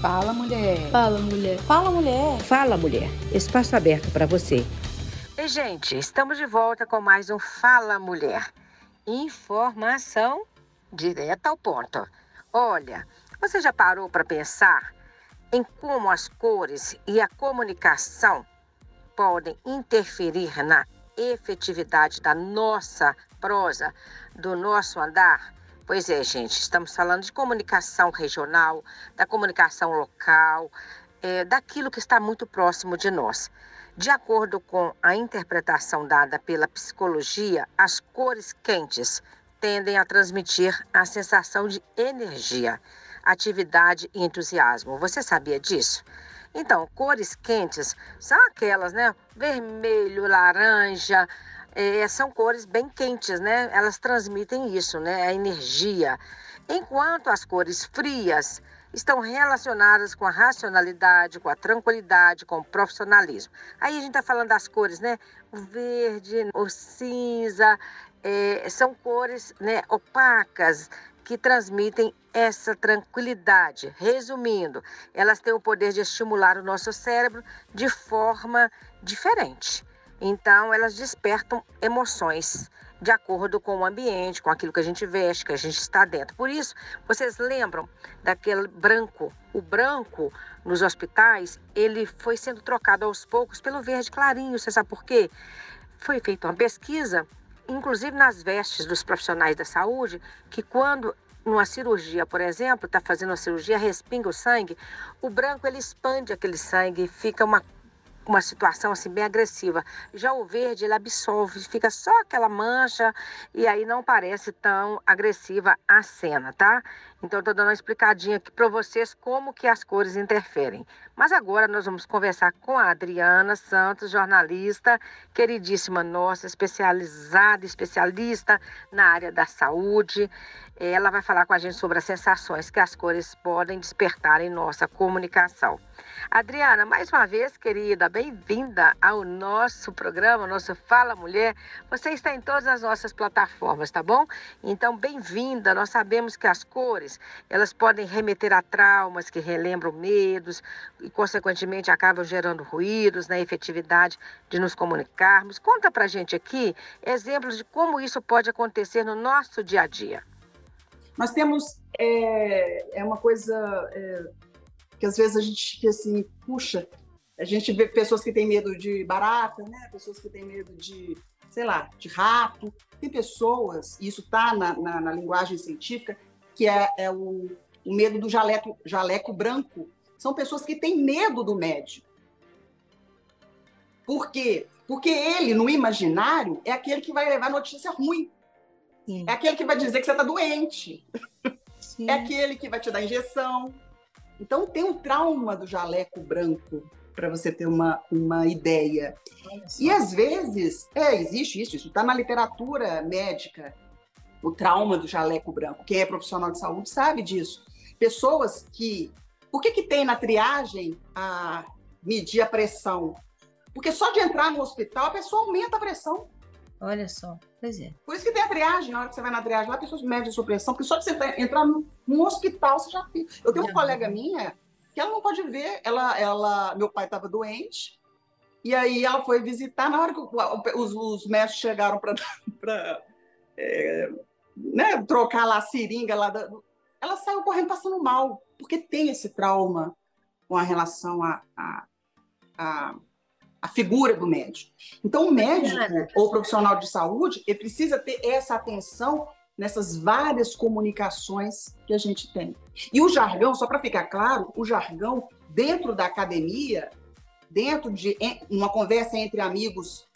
Fala, mulher. Fala, mulher. Fala, mulher. Fala, mulher. Espaço aberto para você. E, gente, estamos de volta com mais um Fala Mulher. Informação direta ao ponto. Olha, você já parou para pensar em como as cores e a comunicação podem interferir na efetividade da nossa prosa, do nosso andar? Pois é, gente, estamos falando de comunicação regional, da comunicação local, é, daquilo que está muito próximo de nós. De acordo com a interpretação dada pela psicologia, as cores quentes tendem a transmitir a sensação de energia, atividade e entusiasmo. Você sabia disso? Então, cores quentes são aquelas, né? Vermelho, laranja, é, são cores bem quentes, né? Elas transmitem isso, né? A energia. Enquanto as cores frias estão relacionadas com a racionalidade, com a tranquilidade, com o profissionalismo. Aí a gente está falando das cores, né? O verde, o cinza, é, são cores né, opacas que transmitem essa tranquilidade. Resumindo, elas têm o poder de estimular o nosso cérebro de forma diferente. Então, elas despertam emoções de acordo com o ambiente, com aquilo que a gente veste, que a gente está dentro. Por isso, vocês lembram daquele branco? O branco nos hospitais, ele foi sendo trocado aos poucos pelo verde clarinho. Você sabe por quê? Foi feita uma pesquisa, inclusive nas vestes dos profissionais da saúde, que quando numa cirurgia, por exemplo, está fazendo uma cirurgia, respinga o sangue, o branco ele expande aquele sangue, fica uma uma situação assim bem agressiva. Já o verde, ele absolve, fica só aquela mancha e aí não parece tão agressiva a cena, tá? Então, estou dando uma explicadinha aqui para vocês como que as cores interferem. Mas agora nós vamos conversar com a Adriana Santos, jornalista, queridíssima nossa, especializada, especialista na área da saúde. Ela vai falar com a gente sobre as sensações que as cores podem despertar em nossa comunicação. Adriana, mais uma vez, querida, bem-vinda ao nosso programa, nosso Fala Mulher. Você está em todas as nossas plataformas, tá bom? Então, bem-vinda. Nós sabemos que as cores, elas podem remeter a traumas que relembram medos e, consequentemente, acabam gerando ruídos na efetividade de nos comunicarmos. Conta pra gente aqui exemplos de como isso pode acontecer no nosso dia a dia. Nós temos é, é uma coisa é que às vezes a gente fica assim, puxa, a gente vê pessoas que têm medo de barata, né? Pessoas que têm medo de, sei lá, de rato. Tem pessoas, e isso está na, na, na, linguagem científica, que é, é o, o, medo do jaleco, jaleco branco. São pessoas que têm medo do médico. Por quê? Porque ele, no imaginário, é aquele que vai levar notícia ruim. Sim. É aquele que vai dizer que você está doente. Sim. É aquele que vai te dar injeção. Então, tem um trauma do jaleco branco, para você ter uma, uma ideia. E às vezes, é, existe isso, isso está na literatura médica, o trauma do jaleco branco. Quem é profissional de saúde sabe disso. Pessoas que. Por que, que tem na triagem a medir a pressão? Porque só de entrar no hospital a pessoa aumenta a pressão. Olha só, pois é. Por isso que tem a triagem, na hora que você vai na triagem lá, a pessoa mede a sua pressão, porque só de você entrar num hospital, você já fica. Eu tenho uma colega minha que ela não pode ver, ela, ela, meu pai estava doente, e aí ela foi visitar, na hora que os, os médicos chegaram para é, né, trocar lá a seringa, lá da, ela saiu correndo passando mal, porque tem esse trauma com a relação a, a, a a figura do médico. Então, o médico ou profissional de saúde, ele precisa ter essa atenção nessas várias comunicações que a gente tem. E o jargão, só para ficar claro, o jargão dentro da academia, dentro de uma conversa entre amigos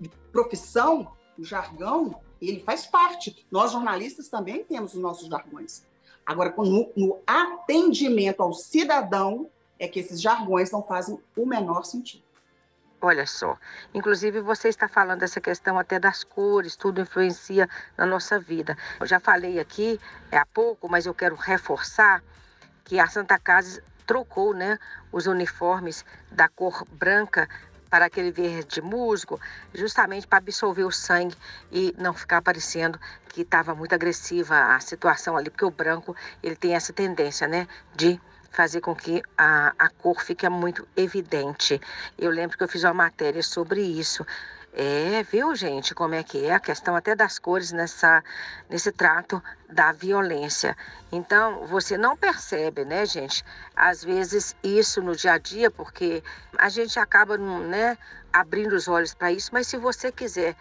de profissão, o jargão, ele faz parte. Nós jornalistas também temos os nossos jargões. Agora, no, no atendimento ao cidadão, é que esses jargões não fazem o menor sentido. Olha só, inclusive você está falando dessa questão até das cores, tudo influencia na nossa vida. Eu já falei aqui é, há pouco, mas eu quero reforçar que a Santa Casa trocou né, os uniformes da cor branca para aquele verde musgo, justamente para absorver o sangue e não ficar parecendo que estava muito agressiva a situação ali, porque o branco ele tem essa tendência, né, de fazer com que a, a cor fique muito evidente. Eu lembro que eu fiz uma matéria sobre isso. É, viu, gente, como é que é a questão até das cores nessa, nesse trato da violência. Então, você não percebe, né, gente? Às vezes isso no dia a dia, porque a gente acaba, né, abrindo os olhos para isso, mas se você quiser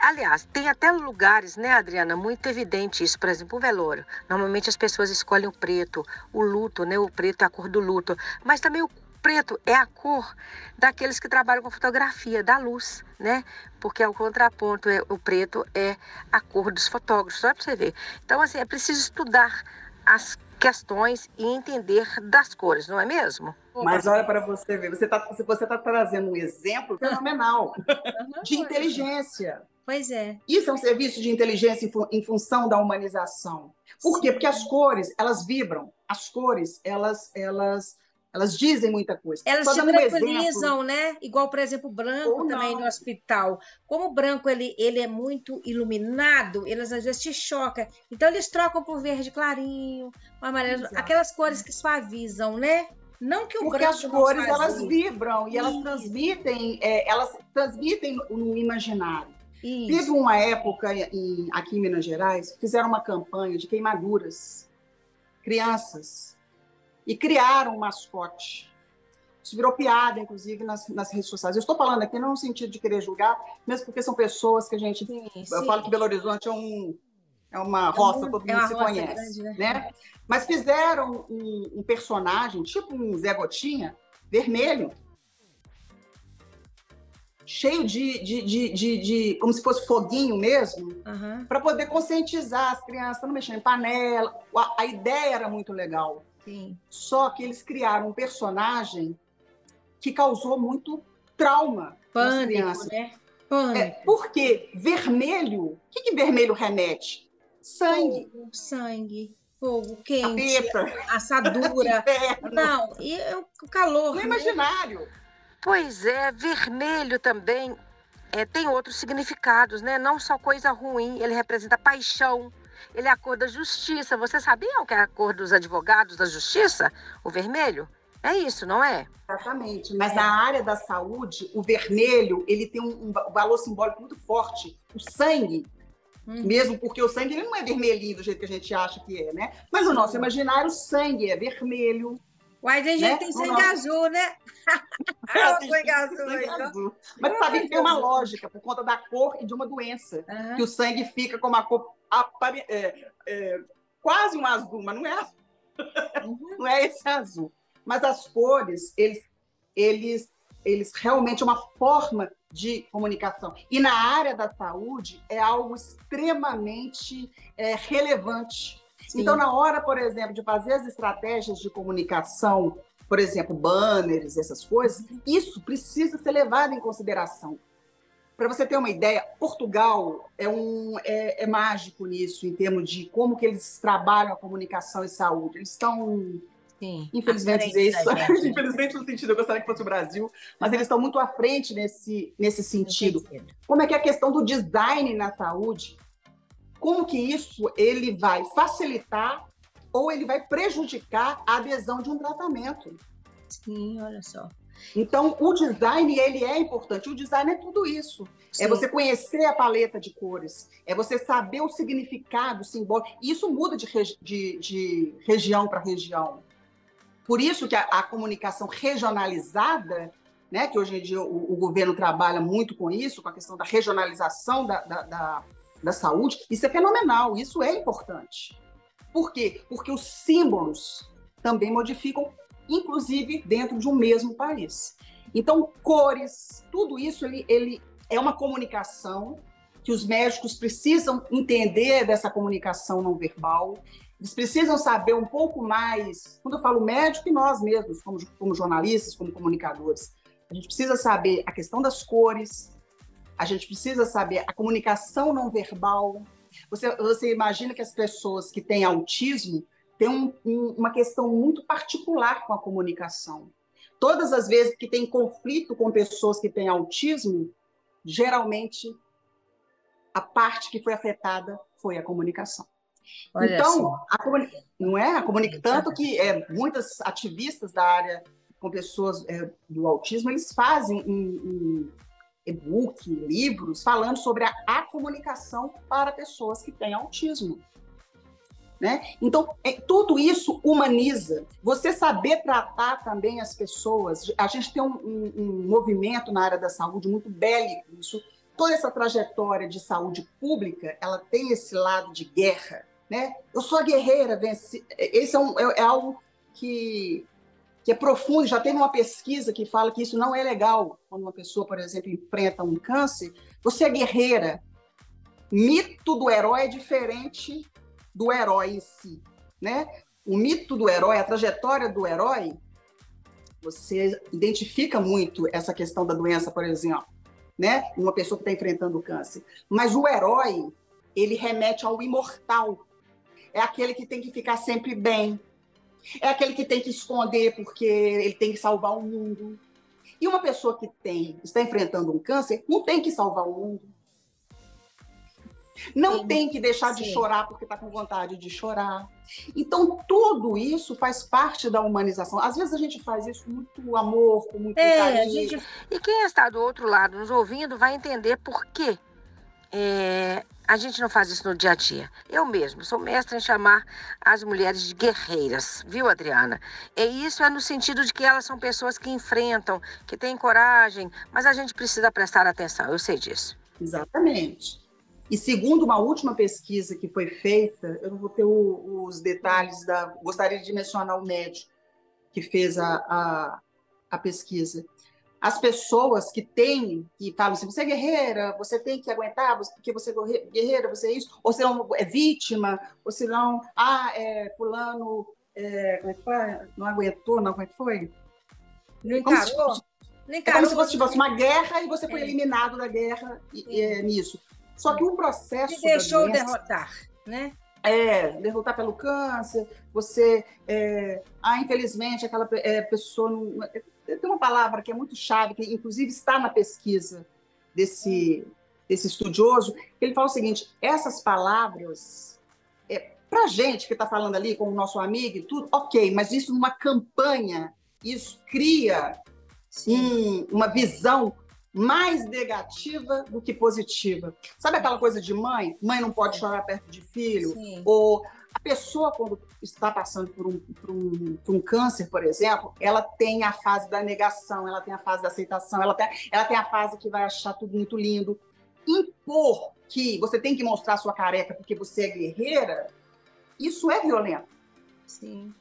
Aliás, tem até lugares, né, Adriana, muito evidente isso. Por exemplo, o velório. Normalmente as pessoas escolhem o preto, o luto, né? O preto é a cor do luto. Mas também o preto é a cor daqueles que trabalham com fotografia, da luz, né? Porque é o contraponto, é, o preto é a cor dos fotógrafos, só para você ver. Então, assim, é preciso estudar as questões e entender das cores, não é mesmo? Mas olha para você ver, você está você tá trazendo um exemplo fenomenal de inteligência. Pois é. Isso é um serviço de inteligência em, função da humanização. Por quê? Porque as cores, elas vibram. As cores, elas, elas, elas dizem muita coisa. Elas Só se tranquilizam, um né? Igual, por exemplo, o branco também no hospital. Como o branco ele, ele é muito iluminado, eles às vezes te choca. Então eles trocam por verde clarinho, amarelo, Exato. aquelas cores que suavizam, né? Não que o Porque branco as cores elas vibram e elas transmitem, é, elas transmitem no imaginário. Isso. Teve uma época em, aqui em Minas Gerais fizeram uma campanha de queimaduras, crianças, e criaram um mascote. Isso virou piada, inclusive, nas, nas redes sociais. Eu estou falando aqui não no sentido de querer julgar, mesmo porque são pessoas que a gente. Sim, sim. Eu falo que Belo Horizonte é, um, é uma roça, é todo mundo é se conhece. Grande, né? né? Mas fizeram um, um personagem, tipo um Zé Gotinha, vermelho, cheio de, de, de, de, de como se fosse foguinho mesmo, uhum. para poder conscientizar as crianças, não mexendo em panela. A, a, ideia era muito legal. Sim. Só que eles criaram um personagem que causou muito trauma Pânico, nas crianças. Né? Pânico. É, porque vermelho, o que, que vermelho remete? Sangue. Fogo, sangue fogo quente, Capeta. assadura. não, e o calor. No né? imaginário. Pois é, vermelho também é, tem outros significados, né? Não só coisa ruim, ele representa paixão, ele é a cor da justiça. Você sabia o que é a cor dos advogados da justiça? O vermelho? É isso, não é? Exatamente. Mas na área da saúde, o vermelho ele tem um, um valor simbólico muito forte. O sangue, uhum. mesmo porque o sangue ele não é vermelhinho do jeito que a gente acha que é, né? Mas no nosso imaginário, o sangue é vermelho, Uai, tem gente né? tem sangue azul, né? É, sangue azul, então. Mas sabe que tem uma lógica por conta da cor e de uma doença. Uhum. Que o sangue fica com uma cor é, é, quase um azul, mas não é azul. Uhum. Não é esse azul. Mas as cores, eles, eles, eles realmente é uma forma de comunicação. E na área da saúde é algo extremamente é, relevante Sim. Então, na hora, por exemplo, de fazer as estratégias de comunicação, por exemplo, banners, essas coisas, isso precisa ser levado em consideração. Para você ter uma ideia, Portugal é, um, é, é, mágico nisso, em termos de como que eles trabalham a comunicação e saúde. Eles estão, Sim, infelizmente, dizer isso, infelizmente no sentido, eu gostaria que fosse o Brasil, mas eles estão muito à frente nesse, nesse sentido. Como é que é a questão do design na saúde como que isso ele vai facilitar ou ele vai prejudicar a adesão de um tratamento. Sim, olha só. Então, o design, ele é importante. O design é tudo isso. É Sim. É você conhecer a paleta de cores, é você saber o significado simbólico. E isso muda de, de, de região para região. Por isso que a, a, comunicação regionalizada, né, que hoje em dia o, o, governo trabalha muito com isso, com a questão da regionalização da, da, da da saúde, isso é fenomenal, isso é importante. Por quê? Porque os símbolos também modificam, inclusive dentro de um mesmo país. Então, cores, tudo isso ele, ele é uma comunicação que os médicos precisam entender dessa comunicação não verbal. Eles precisam saber um pouco mais, quando eu falo médico e nós mesmos, como, como jornalistas, como comunicadores, a gente precisa saber a questão das cores, a gente precisa saber a comunicação não verbal. Você, você imagina que as pessoas que têm autismo têm um, um, uma questão muito particular com a comunicação. Todas as vezes que tem conflito com pessoas que têm autismo, geralmente a parte que foi afetada foi a comunicação. Olha então, a não é? A comuni... Tanto que é, muitas ativistas da área com pessoas é, do autismo, eles fazem um, um e-book, livros, falando sobre a, a comunicação para pessoas que têm autismo. Né? Então, é, tudo isso humaniza. Você saber tratar também as pessoas. A gente tem um, um, um, movimento na área da saúde muito bélico. Isso, toda essa trajetória de saúde pública, ela tem esse lado de guerra. Né? Eu sou a guerreira, venci. Esse é, um, é, é algo que, que é profundo. Já teve uma pesquisa que fala que isso não é legal quando uma pessoa, por exemplo, enfrenta um câncer. Você é guerreira. Mito do herói é diferente do herói em si, né? O mito do herói, a trajetória do herói, você identifica muito essa questão da doença, por exemplo, né? Uma pessoa que está enfrentando o câncer. Mas o herói, ele remete ao imortal. É aquele que tem que ficar sempre bem. É aquele que tem que esconder porque ele tem que salvar o mundo. E uma pessoa que tem está enfrentando um câncer não tem que salvar o mundo não Sim. tem que deixar de Sim. chorar porque está com vontade de chorar. Então, tudo isso faz parte da humanização. Às vezes a gente faz isso com muito amor, com muito é, carinho. Gente... E quem está do outro lado nos ouvindo vai entender por quê. É, a gente não faz isso no dia a dia. Eu mesmo sou mestra em chamar as mulheres de guerreiras, viu, Adriana? E isso é no sentido de que elas são pessoas que enfrentam, que têm coragem, mas a gente precisa prestar atenção, eu sei disso. Exatamente. E segundo uma última pesquisa que foi feita, eu não vou ter o, os detalhes da. Gostaria de mencionar o médico que fez a, a, a pesquisa. As pessoas que têm, que falam assim, você é guerreira, você tem que aguentar, porque você é guerreira, você é isso, ou se não é vítima, ou se não, ah, é, fulano, é, como é que foi? Não aguentou, não, como é que foi? Não encarou? É como se fosse, tivesse uma guerra e você foi é. eliminado da guerra é, nisso. Só que o processo. Te deixou doença, derrotar, né? É, derrotar pelo câncer, você. É, ah, infelizmente, aquela é, pessoa. Não, tem uma palavra que é muito chave, que inclusive está na pesquisa desse, desse estudioso, ele fala o seguinte: essas palavras, é, para gente que está falando ali com o nosso amigo e tudo, ok, mas isso numa campanha, isso cria um, uma visão mais negativa do que positiva. Sabe aquela coisa de mãe? Mãe não pode chorar perto de filho? Sim. Ou a pessoa, quando está passando por um, por, um, por um câncer, por exemplo, ela tem a fase da negação, ela tem a fase da aceitação, ela tem, ela tem a fase que vai achar tudo muito lindo. Impor que você tem que mostrar sua careca porque você é guerreira, isso é violento. Sim.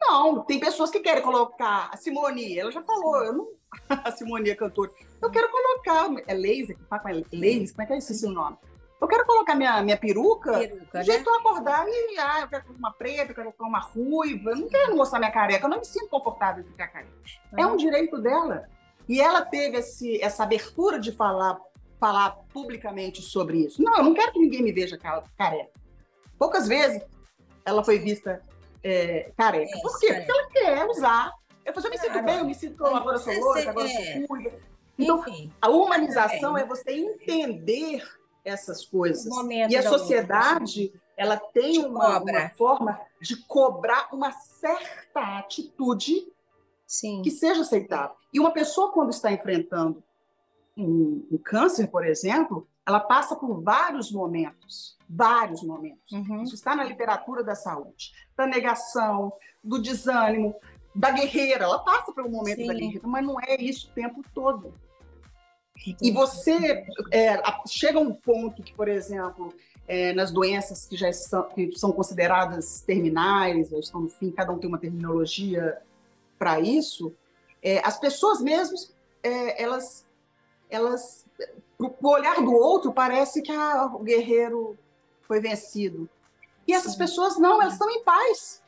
Não, tem pessoas que querem colocar. A Simone, ela já falou, eu não. a Simone é cantora. Eu quero colocar. É laser? Com laser? Como é que é esse o nome? Eu quero colocar minha, minha peruca, peruca do jeito né? eu acordar e ah, eu quero colocar uma preta, eu quero colocar uma ruiva. Eu não quero mostrar minha careca, eu não me sinto confortável em ficar careca. Uhum. É um direito dela. E ela teve esse, essa abertura de falar, falar publicamente sobre isso. Não, eu não quero que ninguém me veja careca. Poucas vezes ela foi vista é, careca. Por quê? Porque ela quer usar. Eu, eu me sinto bem, eu me sinto agora sou louca, agora é. sou cuida. Então, Enfim, a humanização é. é você entender essas coisas. E a sociedade, ela tem uma, uma, forma de cobrar uma certa atitude Sim. que seja aceitável. E uma pessoa, quando está enfrentando um, um câncer, por exemplo, ela passa por vários momentos, vários momentos. Uhum. Isso está na literatura da saúde, da negação, do desânimo, da guerreira. Ela passa pelo momento Sim. da guerreira, mas não é isso o tempo todo. E você é, chega a um ponto que, por exemplo, é, nas doenças que já são, que são consideradas terminais, já estão no fim, cada um tem uma terminologia para isso, é, as pessoas mesmas, é, elas, elas, o olhar do outro, parece que ah, o guerreiro foi vencido. E essas pessoas não, elas estão em paz.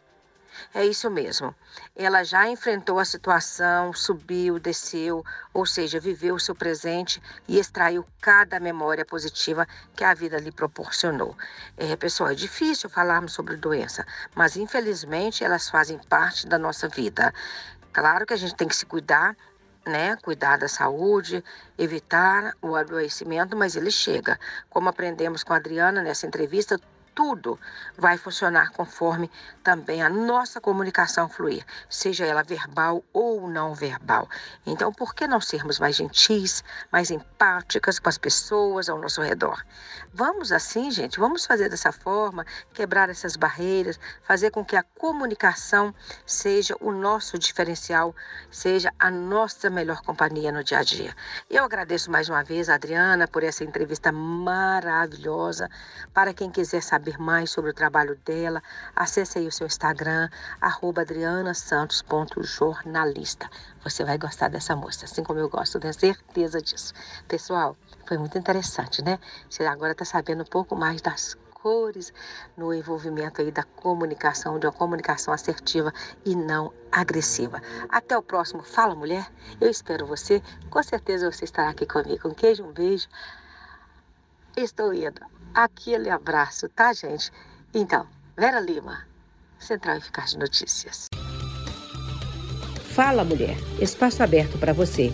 É isso mesmo. Ela já enfrentou a situação, subiu, desceu, ou seja, viveu o seu presente e extraiu cada memória positiva que a vida lhe proporcionou. É, pessoal, é difícil falarmos sobre doença, mas infelizmente elas fazem parte da nossa vida. Claro que a gente tem que se cuidar, né? Cuidar da saúde, evitar o adoecimento, mas ele chega. Como aprendemos com a Adriana nessa entrevista, tudo vai funcionar conforme também a nossa comunicação fluir, seja ela verbal ou não verbal. Então, por que não sermos mais gentis, mais empáticas com as pessoas ao nosso redor? Vamos assim, gente, vamos fazer dessa forma, quebrar essas barreiras, fazer com que a comunicação seja o nosso diferencial, seja a nossa melhor companhia no dia a dia. Eu agradeço mais uma vez a Adriana por essa entrevista maravilhosa. Para quem quiser saber mais sobre o trabalho dela, acesse aí o seu Instagram, adrianasantos.jornalista. Você vai gostar dessa moça, assim como eu gosto, tenho certeza disso. Pessoal, foi muito interessante, né? Você agora está sabendo um pouco mais das cores no envolvimento aí da comunicação, de uma comunicação assertiva e não agressiva. Até o próximo Fala Mulher. Eu espero você. Com certeza você estará aqui comigo. Um queijo, um beijo. Estou indo. Aquele abraço, tá, gente? Então, Vera Lima, Central Eficaz de Notícias. Fala Mulher. Espaço aberto para você.